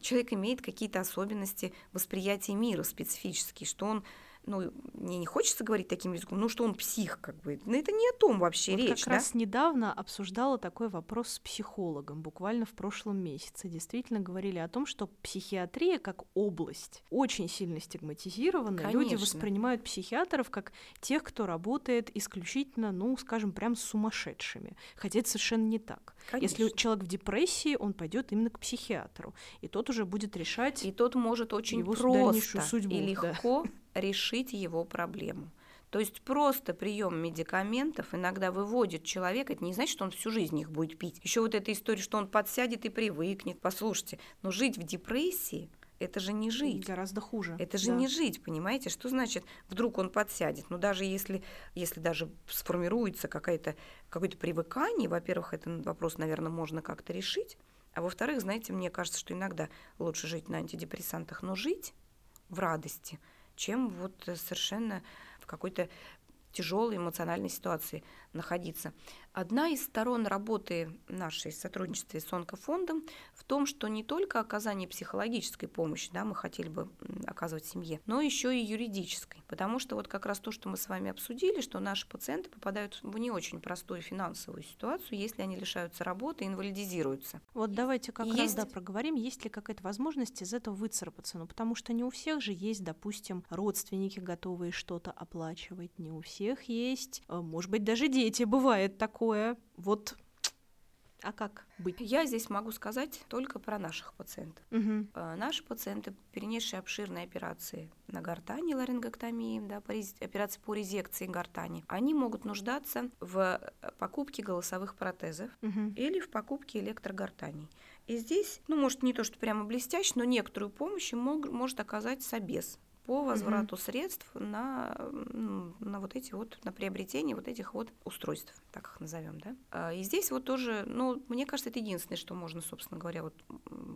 человек имеет какие-то особенности восприятия мира специфические, что он, ну, мне не хочется говорить таким языком, ну, что он псих, как бы. Но это не о том вообще Вот речь, как да? раз недавно обсуждала такой вопрос с психологом, буквально в прошлом месяце. Действительно говорили о том, что психиатрия как область очень сильно стигматизирована. Люди Конечно. воспринимают психиатров как тех, кто работает исключительно, ну, скажем, прям с сумасшедшими. Хотя это совершенно не так. Если Конечно. человек в депрессии, он пойдет именно к психиатру, и тот уже будет решать. И тот может очень его просто судьбу, и да. Решить его проблему. То есть просто прием медикаментов иногда выводит человека, это не значит, что он всю жизнь их будет пить. Еще вот эта история, что он подсядет и привыкнет. Послушайте, но жить в депрессии это же не жить. Гораздо хуже. Это же да. не жить, понимаете? Что значит вдруг он подсядет? Ну, даже если, если даже сформируется какая-то, какое-то привыкание, во-первых, этот вопрос, наверное, можно как-то решить. А во-вторых, знаете, мне кажется, что иногда лучше жить на антидепрессантах, но жить в радости, чем вот э, совершенно в какой-то тяжелой эмоциональной ситуации находиться. Одна из сторон работы нашей в сотрудничестве с онкофондом в том, что не только оказание психологической помощи, да, мы хотели бы оказывать семье, но еще и юридической. Потому что вот как раз то, что мы с вами обсудили, что наши пациенты попадают в не очень простую финансовую ситуацию, если они лишаются работы и инвалидизируются. Вот давайте как раз Есть- да, проговорим, есть ли какая-то возможность из этого выцарапаться. Ну, потому что не у всех же есть, допустим, родственники, готовые что-то оплачивать, не у всех есть, э, может быть, даже дети, бывает такое. Вот, а как быть? Я здесь могу сказать только про наших пациентов. Э, Наши пациенты, перенесшие обширные операции на гортани, ларингоктомии, да, операции по резекции гортани, они могут нуждаться в э, покупке голосовых протезов Мгм. или в покупке электрогортаней. И здесь, ну, может, не то, что прямо блестяще, но некоторую помощь мог- может оказать собес по возврату средств на, на вот эти вот, на приобретение вот этих вот устройств, так их назовем, да. А, И здесь вот тоже, ну, мне кажется, это единственное, что можно, собственно говоря, вот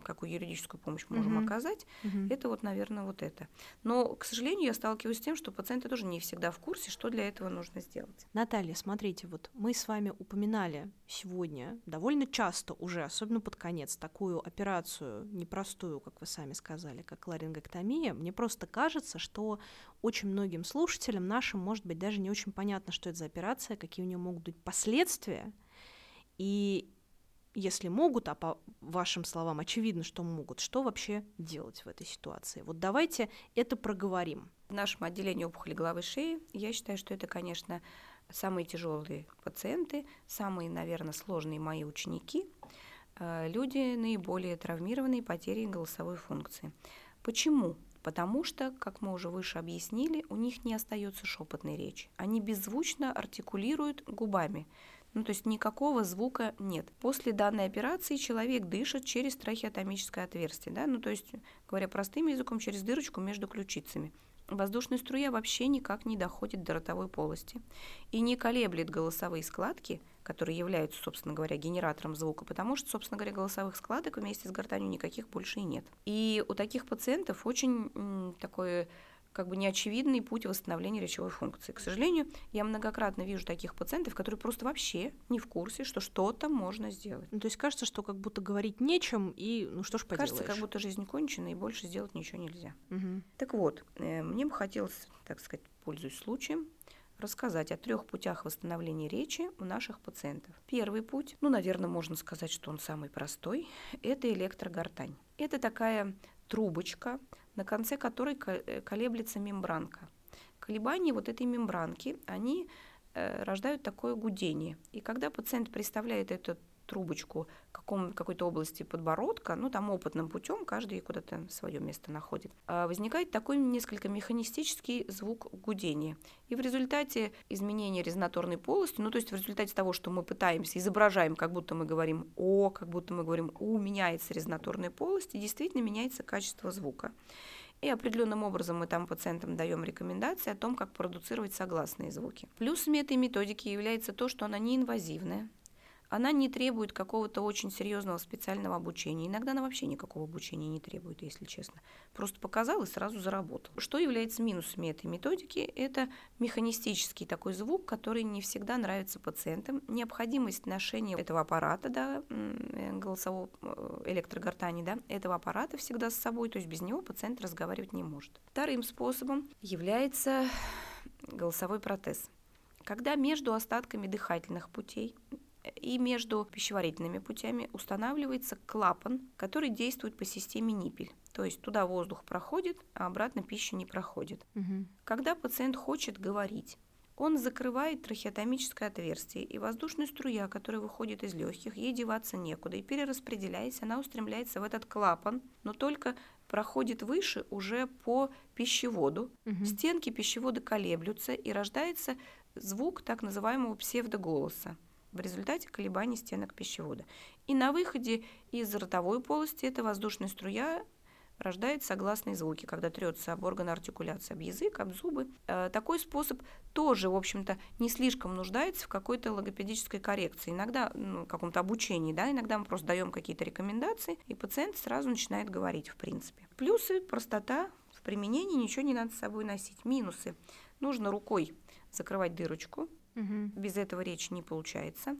какую юридическую помощь мы можем Мгм. оказать, Мгм. это вот, наверное, вот это. Но, к сожалению, я сталкиваюсь с тем, что пациенты тоже не всегда в курсе, что для этого нужно сделать. Наталья, смотрите, вот мы с вами упоминали сегодня довольно часто уже, особенно под конец, такую операцию непростую, как вы сами сказали, как ларингоктомия. Мне просто кажется, что очень многим слушателям нашим, может быть, даже не очень понятно, что это за операция, какие у нее могут быть последствия. И если могут, а по вашим словам очевидно, что могут, что вообще делать в этой ситуации? Вот давайте это проговорим. В нашем отделении опухоли головы шеи я считаю, что это, конечно, самые тяжелые пациенты, самые, наверное, сложные мои ученики, э, люди наиболее травмированные потерей голосовой функции. Почему? Потому что, как мы уже выше объяснили, у них не остается шепотной речи. Они беззвучно артикулируют губами. Ну, то есть никакого звука нет. После данной операции человек дышит через трахеотомическое отверстие, да, ну, то есть, говоря простым языком, через дырочку между ключицами. Воздушная струя вообще никак не доходит до ротовой полости и не колеблет голосовые складки, которые являются, собственно говоря, генератором звука, потому что, собственно говоря, голосовых складок вместе с гортанью никаких больше и нет. И у таких пациентов очень м, такое как бы неочевидный путь восстановления речевой функции. К сожалению, я многократно вижу таких пациентов, которые просто вообще не в курсе, что что-то можно сделать. Ну, то есть кажется, что как будто говорить нечем, и ну что ж поделаешь. Кажется, как будто жизнь кончена, и больше сделать ничего нельзя. Угу. Так вот, э, мне бы хотелось, так сказать, пользуясь случаем, рассказать о трех путях восстановления речи у наших пациентов. Первый путь, ну, наверное, можно сказать, что он самый простой, это электрогортань. Это такая трубочка, на конце которой э, колеблется мембранка. Колебания вот этой мембранки, они э, рождают такое гудение. И когда пациент представляет этот трубочку каком, какой-то области подбородка, ну там опытным путем, каждый куда-то свое место находит, а возникает такой несколько механистический звук гудения. И в результате изменения резонаторной полости, ну то есть в результате того, что мы пытаемся, изображаем, как будто мы говорим «о», как будто мы говорим «у», меняется резонаторная полость, и действительно меняется качество звука. И определенным образом мы там пациентам даем рекомендации о том, как продуцировать согласные звуки. Плюсами этой методики является то, что она неинвазивная, она не требует какого-то очень серьезного специального обучения. Иногда она вообще никакого обучения не требует, если честно. Просто показал и сразу заработал. Что является минусами этой методики? Это механистический такой звук, который не всегда нравится пациентам. Необходимость ношения этого аппарата, да, голосового э, электрогортани, да, этого аппарата всегда с собой, то есть без него пациент разговаривать не может. Вторым способом является голосовой протез. Когда между остатками дыхательных путей и между пищеварительными путями устанавливается клапан, который действует по системе ниппель. То есть туда воздух проходит, а обратно пища не проходит. Угу. Когда пациент хочет говорить, он закрывает трахеотомическое отверстие, и воздушная струя, которая выходит из легких, ей деваться некуда. И перераспределяясь, она устремляется в этот клапан, но только проходит выше уже по пищеводу. Угу. Стенки пищевода колеблются, и рождается звук так называемого псевдоголоса в результате колебаний стенок пищевода. И на выходе из ротовой полости эта воздушная струя рождает согласные звуки, когда трется об органы артикуляции, об язык, об зубы. Э, такой способ тоже, в общем-то, не слишком нуждается в какой-то логопедической коррекции, иногда ну, каком-то обучении, да, иногда мы просто даем какие-то рекомендации, и пациент сразу начинает говорить, в принципе. Плюсы, простота, в применении ничего не надо с собой носить. Минусы. Нужно рукой закрывать дырочку, Угу. Без этого речи не получается.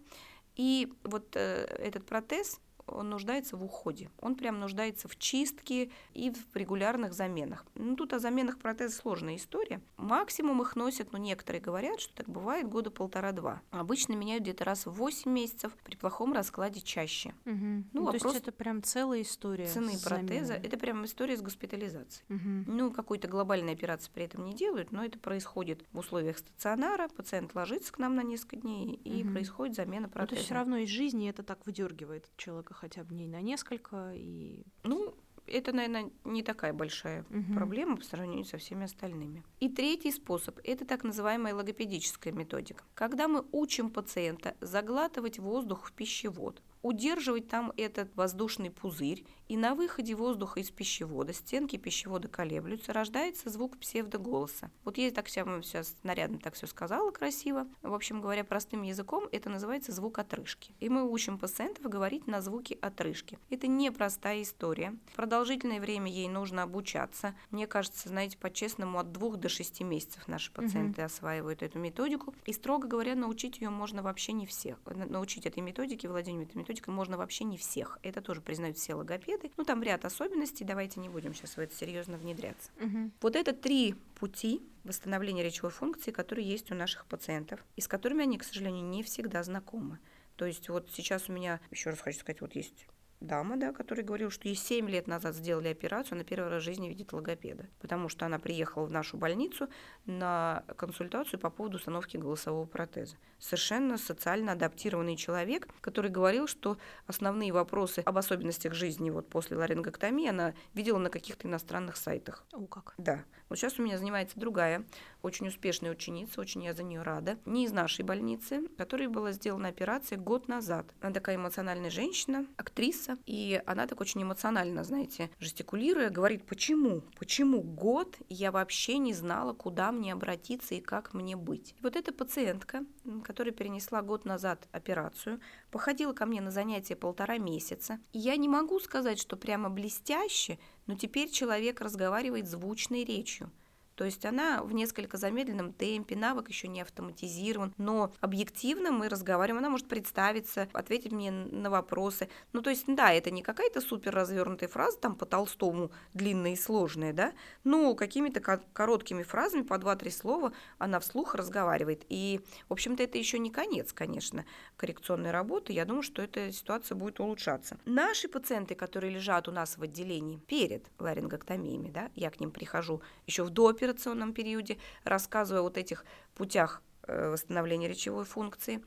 И вот э, этот протез он нуждается в уходе. Он прям нуждается в чистке и в регулярных заменах. Ну, тут о заменах протеза сложная история. Максимум их носят, ну, некоторые говорят, что так бывает года полтора-два. Обычно меняют где-то раз в 8 месяцев, при плохом раскладе чаще. Угу. Ну, Ну, то вопрос есть это прям целая история. цены протеза это прям история с госпитализацией. Мгм. Ну, какой-то глобальной операции при этом не делают, но это происходит в условиях стационара, пациент ложится к нам на несколько дней, и Мгм. происходит замена Ну, то протеза. есть все равно из жизни это так выдергивает человека хотя бы дней на несколько и. Ну, это, наверное, не такая большая Мгм. проблема по сравнению со всеми остальными. И третий способ – это так называемая логопедическая методика. Когда мы учим пациента заглатывать воздух в пищевод, удерживать там этот воздушный пузырь, и на выходе воздуха из пищевода стенки пищевода колеблются, рождается звук псевдоголоса. Вот я так сейчас, сейчас нарядно так все сказала, красиво. В общем говоря, простым языком это называется звук отрыжки. И мы учим пациентов говорить на звуки отрыжки. Это непростая история. Продолжительное время ей нужно обучаться. Мне кажется, знаете, по-честному, от двух до шести месяцев наши пациенты осваивают эту методику. И, строго говоря, научить ее можно вообще не всех. На- Научить этой методике, владению этой методикой можно вообще не всех. Это тоже признают все логопеды. Ну, там ряд особенностей, давайте не будем сейчас в это серьезно внедряться. Мгм. Вот это три пути восстановления речевой функции, которые есть у наших пациентов, и с которыми они, к сожалению, не всегда знакомы. То есть вот сейчас у меня, еще раз хочу сказать, вот есть дама, да, которая говорила, что ей 7 лет назад сделали операцию, она первый раз в жизни видит логопеда, потому что она приехала в нашу больницу на консультацию по поводу установки голосового протеза. Совершенно социально адаптированный человек, который говорил, что основные вопросы об особенностях жизни вот после ларингоктомии она видела на каких-то иностранных сайтах. О, как. Да. Вот сейчас у меня занимается другая, очень успешная ученица, очень я за нее рада, не из нашей больницы, которой была сделана операция год назад. Она такая эмоциональная женщина, актриса, и она так очень эмоционально, знаете, жестикулируя, говорит, почему, почему год я вообще не знала, куда мне обратиться и как мне быть. И вот эта пациентка, которая перенесла год назад операцию, походила ко мне на занятия полтора месяца. И я не могу сказать, что прямо блестяще, но теперь человек разговаривает звучной речью. То есть она в несколько замедленном темпе, навык еще не автоматизирован, но объективно мы разговариваем, она может представиться, ответить мне на вопросы. Ну, то есть, да, это не какая-то супер развернутая фраза, там по Толстому длинная и сложная, да, но какими-то короткими фразами по два-три слова она вслух разговаривает. И, в общем-то, это еще не конец, конечно, коррекционной работы. Я думаю, что эта ситуация будет улучшаться. Наши пациенты, которые лежат у нас в отделении перед ларингоктомиями, да, я к ним прихожу еще в допе операционном периоде, рассказываю о вот этих путях э, восстановления речевой функции,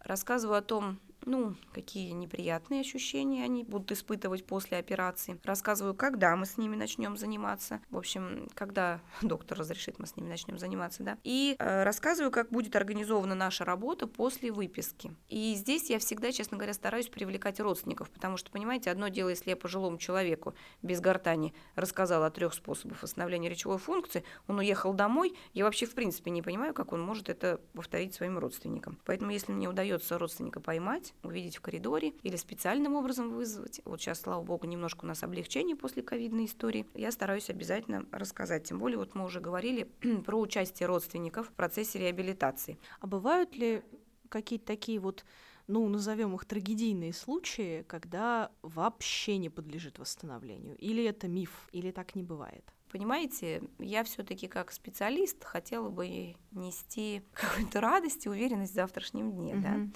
рассказываю о том, ну, какие неприятные ощущения они будут испытывать после операции. Рассказываю, когда мы с ними начнем заниматься. В общем, когда доктор разрешит, мы с ними начнем заниматься, да. И э, рассказываю, как будет организована наша работа после выписки. И здесь я всегда, честно говоря, стараюсь привлекать родственников, потому что, понимаете, одно дело, если я пожилому человеку без гортани рассказала о трех способах восстановления речевой функции, он уехал домой, я вообще в принципе не понимаю, как он может это повторить своим родственникам. Поэтому, если мне удается родственника поймать, увидеть в коридоре или специальным образом вызвать. Вот сейчас, слава богу, немножко у нас облегчение после ковидной истории. Я стараюсь обязательно рассказать. Тем более, вот мы уже говорили про участие родственников в процессе реабилитации. А бывают ли какие-то такие вот ну, назовем их трагедийные случаи, когда вообще не подлежит восстановлению? Или это миф, или так не бывает? Понимаете, я все-таки как специалист хотела бы нести какую-то радость и уверенность в завтрашнем дне, mm-hmm.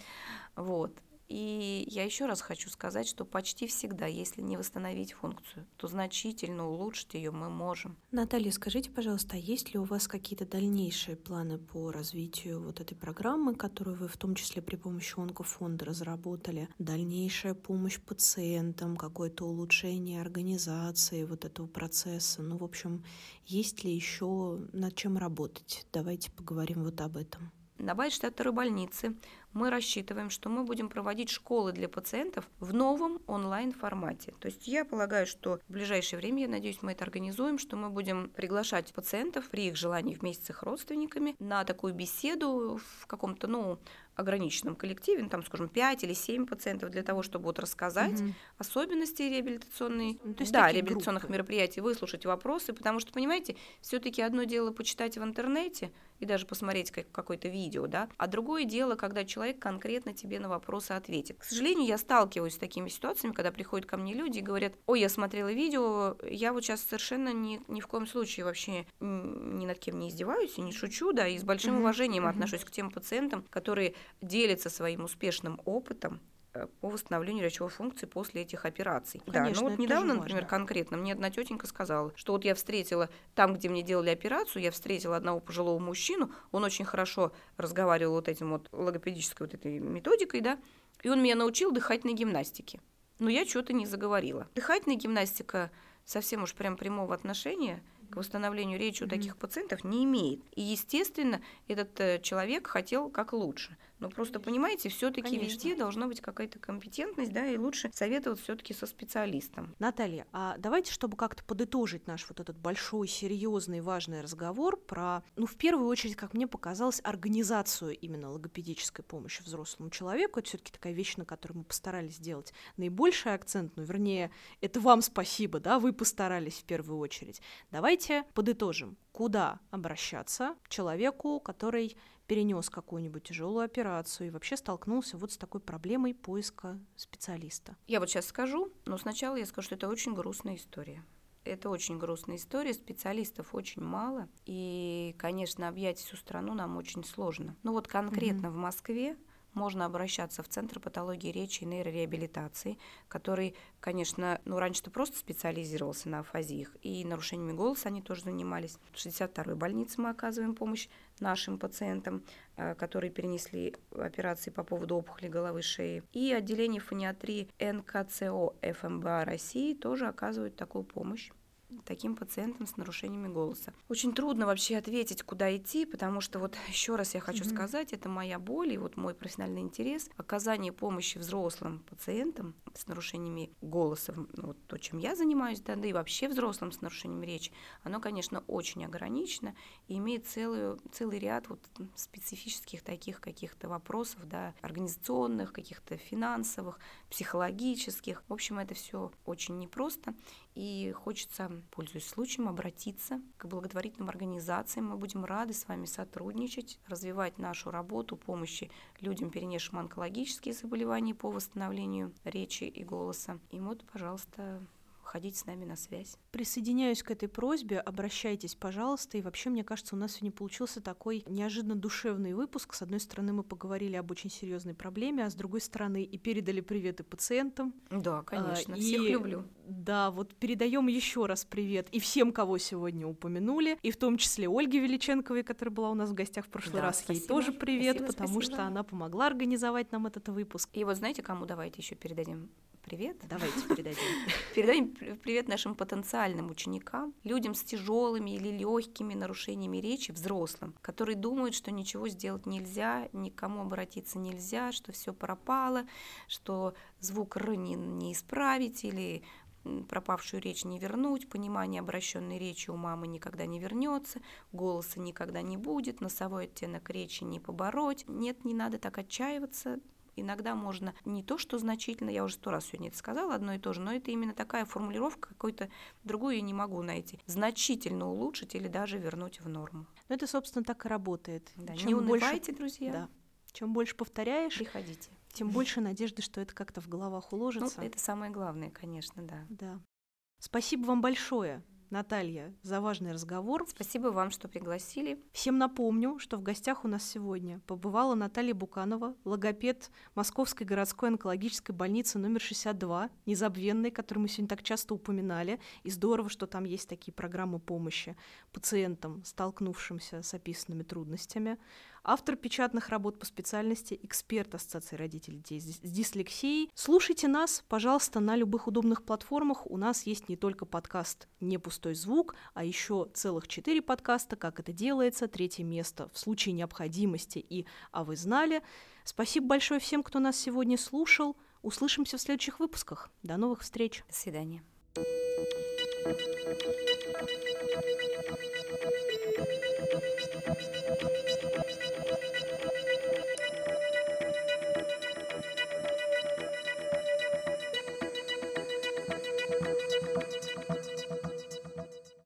да. Вот. И я еще раз хочу сказать, что почти всегда, если не восстановить функцию, то значительно улучшить ее мы можем. Наталья, скажите, пожалуйста, а есть ли у вас какие-то дальнейшие планы по развитию вот этой программы, которую вы в том числе при помощи онкофонда разработали? Дальнейшая помощь пациентам, какое-то улучшение организации вот этого процесса? Ну, в общем, есть ли еще над чем работать? Давайте поговорим вот об этом. На Вайштадт второй больницы мы рассчитываем, что мы будем проводить школы для пациентов в новом онлайн-формате. То есть я полагаю, что в ближайшее время, я надеюсь, мы это организуем, что мы будем приглашать пациентов при их желании вместе с их родственниками на такую беседу в каком-то, ну, ограниченном коллективе, ну, там, скажем, 5 или 7 пациентов для того, чтобы вот рассказать угу. особенности реабилитационной, ну, то есть да, реабилитационных группы. мероприятий, выслушать вопросы, потому что, понимаете, все-таки одно дело почитать в интернете и даже посмотреть как, какое-то видео, да, а другое дело, когда человек конкретно тебе на вопросы ответит. К сожалению, я сталкиваюсь с такими ситуациями, когда приходят ко мне люди и говорят, ой, я смотрела видео, я вот сейчас совершенно ни, ни в коем случае вообще ни над кем не издеваюсь и не шучу, да, и с большим угу. уважением угу. отношусь к тем пациентам, которые делится своим успешным опытом э, по восстановлению речевой функции после этих операций. Конечно, да, ну вот недавно, например, важно. конкретно мне одна тетенька сказала, что вот я встретила там, где мне делали операцию, я встретила одного пожилого мужчину, он очень хорошо разговаривал вот этим вот логопедической вот этой методикой, да, и он меня научил дыхательной гимнастике. Но я что-то не заговорила. Дыхательная гимнастика совсем уж прям прямого отношения – к восстановлению речи у таких пациентов не имеет. И, естественно, этот э, человек хотел как лучше. Но просто понимаете, все-таки везде должна быть какая-то компетентность, да, и лучше советовать все-таки со специалистом. Наталья, а давайте, чтобы как-то подытожить наш вот этот большой, серьезный, важный разговор про, ну, в первую очередь, как мне показалось, организацию именно логопедической помощи взрослому человеку. Это все-таки такая вещь, на которую мы постарались сделать наибольший акцент, ну, вернее, это вам спасибо, да, вы постарались в первую очередь. Давайте подытожим, куда обращаться человеку, который перенес какую-нибудь тяжелую операцию и вообще столкнулся вот с такой проблемой поиска специалиста. Я вот сейчас скажу, но сначала я скажу, что это очень грустная история. Это очень грустная история, специалистов очень мало, и, конечно, объять всю страну нам очень сложно. Ну вот конкретно mm-hmm. в Москве можно обращаться в Центр патологии речи и нейрореабилитации, который, конечно, ну, раньше-то просто специализировался на афазиях, и нарушениями голоса они тоже занимались. В 62-й больнице мы оказываем помощь нашим пациентам, э, которые перенесли операции по поводу опухоли головы шеи. И отделение фониатрии НКЦО ФМБА России тоже оказывают такую помощь таким пациентам с нарушениями голоса. Очень трудно вообще ответить, куда идти, потому что вот еще раз я хочу mm-hmm. сказать, это моя боль и вот мой профессиональный интерес оказание помощи взрослым пациентам с нарушениями голоса, ну, вот то, чем я занимаюсь, да, да и вообще взрослым с нарушением речи, оно, конечно, очень ограничено и имеет целую, целый ряд вот специфических таких каких-то вопросов, да, организационных, каких-то финансовых, психологических. В общем, это все очень непросто. И хочется, пользуясь случаем, обратиться к благотворительным организациям. Мы будем рады с вами сотрудничать, развивать нашу работу помощи людям, перенесшим онкологические заболевания по восстановлению речи и голоса. И вот, пожалуйста, выходить с нами на связь. Присоединяюсь к этой просьбе, обращайтесь, пожалуйста. И вообще, мне кажется, у нас сегодня получился такой неожиданно душевный выпуск. С одной стороны, мы поговорили об очень серьезной проблеме, а с другой стороны, и передали приветы пациентам. Да, конечно, а, всех и, люблю. Да, вот передаем еще раз привет и всем, кого сегодня упомянули, и в том числе Ольге Величенковой, которая была у нас в гостях в прошлый да, раз. Спасибо. Ей тоже привет, спасибо, потому спасибо. что она помогла организовать нам этот выпуск. И вот знаете, кому давайте еще передадим привет. Давайте передадим. Передаем привет нашим потенциальным ученикам, людям с тяжелыми или легкими нарушениями речи, взрослым, которые думают, что ничего сделать нельзя, никому обратиться нельзя, что все пропало, что звук Р не, не исправить или пропавшую речь не вернуть, понимание обращенной речи у мамы никогда не вернется, голоса никогда не будет, носовой оттенок речи не побороть. Нет, не надо так отчаиваться, иногда можно не то, что значительно, я уже сто раз сегодня это сказала, одно и то же, но это именно такая формулировка, какой-то другую я не могу найти. Значительно улучшить или даже вернуть в норму. Ну, это, собственно, так и работает. Да, Чем не унывайте, больше... друзья. Да. Чем больше повторяешь, приходите. Тем больше надежды, что это как-то в головах уложится. Ну, это самое главное, конечно, да. Да. Спасибо вам большое. Наталья, за важный разговор. Спасибо вам, что пригласили. Всем напомню, что в гостях у нас сегодня побывала Наталья Буканова, логопед Московской городской онкологической больницы номер 62, незабвенной, которую мы сегодня так часто упоминали. И здорово, что там есть такие программы помощи пациентам, столкнувшимся с описанными трудностями автор печатных работ по специальности, эксперт Ассоциации родителей детей с дислексией. Слушайте нас, пожалуйста, на любых удобных платформах. У нас есть не только подкаст «Не пустой звук», а еще целых четыре подкаста «Как это делается», третье место «В случае необходимости» и «А вы знали?». Спасибо большое всем, кто нас сегодня слушал. Услышимся в следующих выпусках. До новых встреч. До свидания.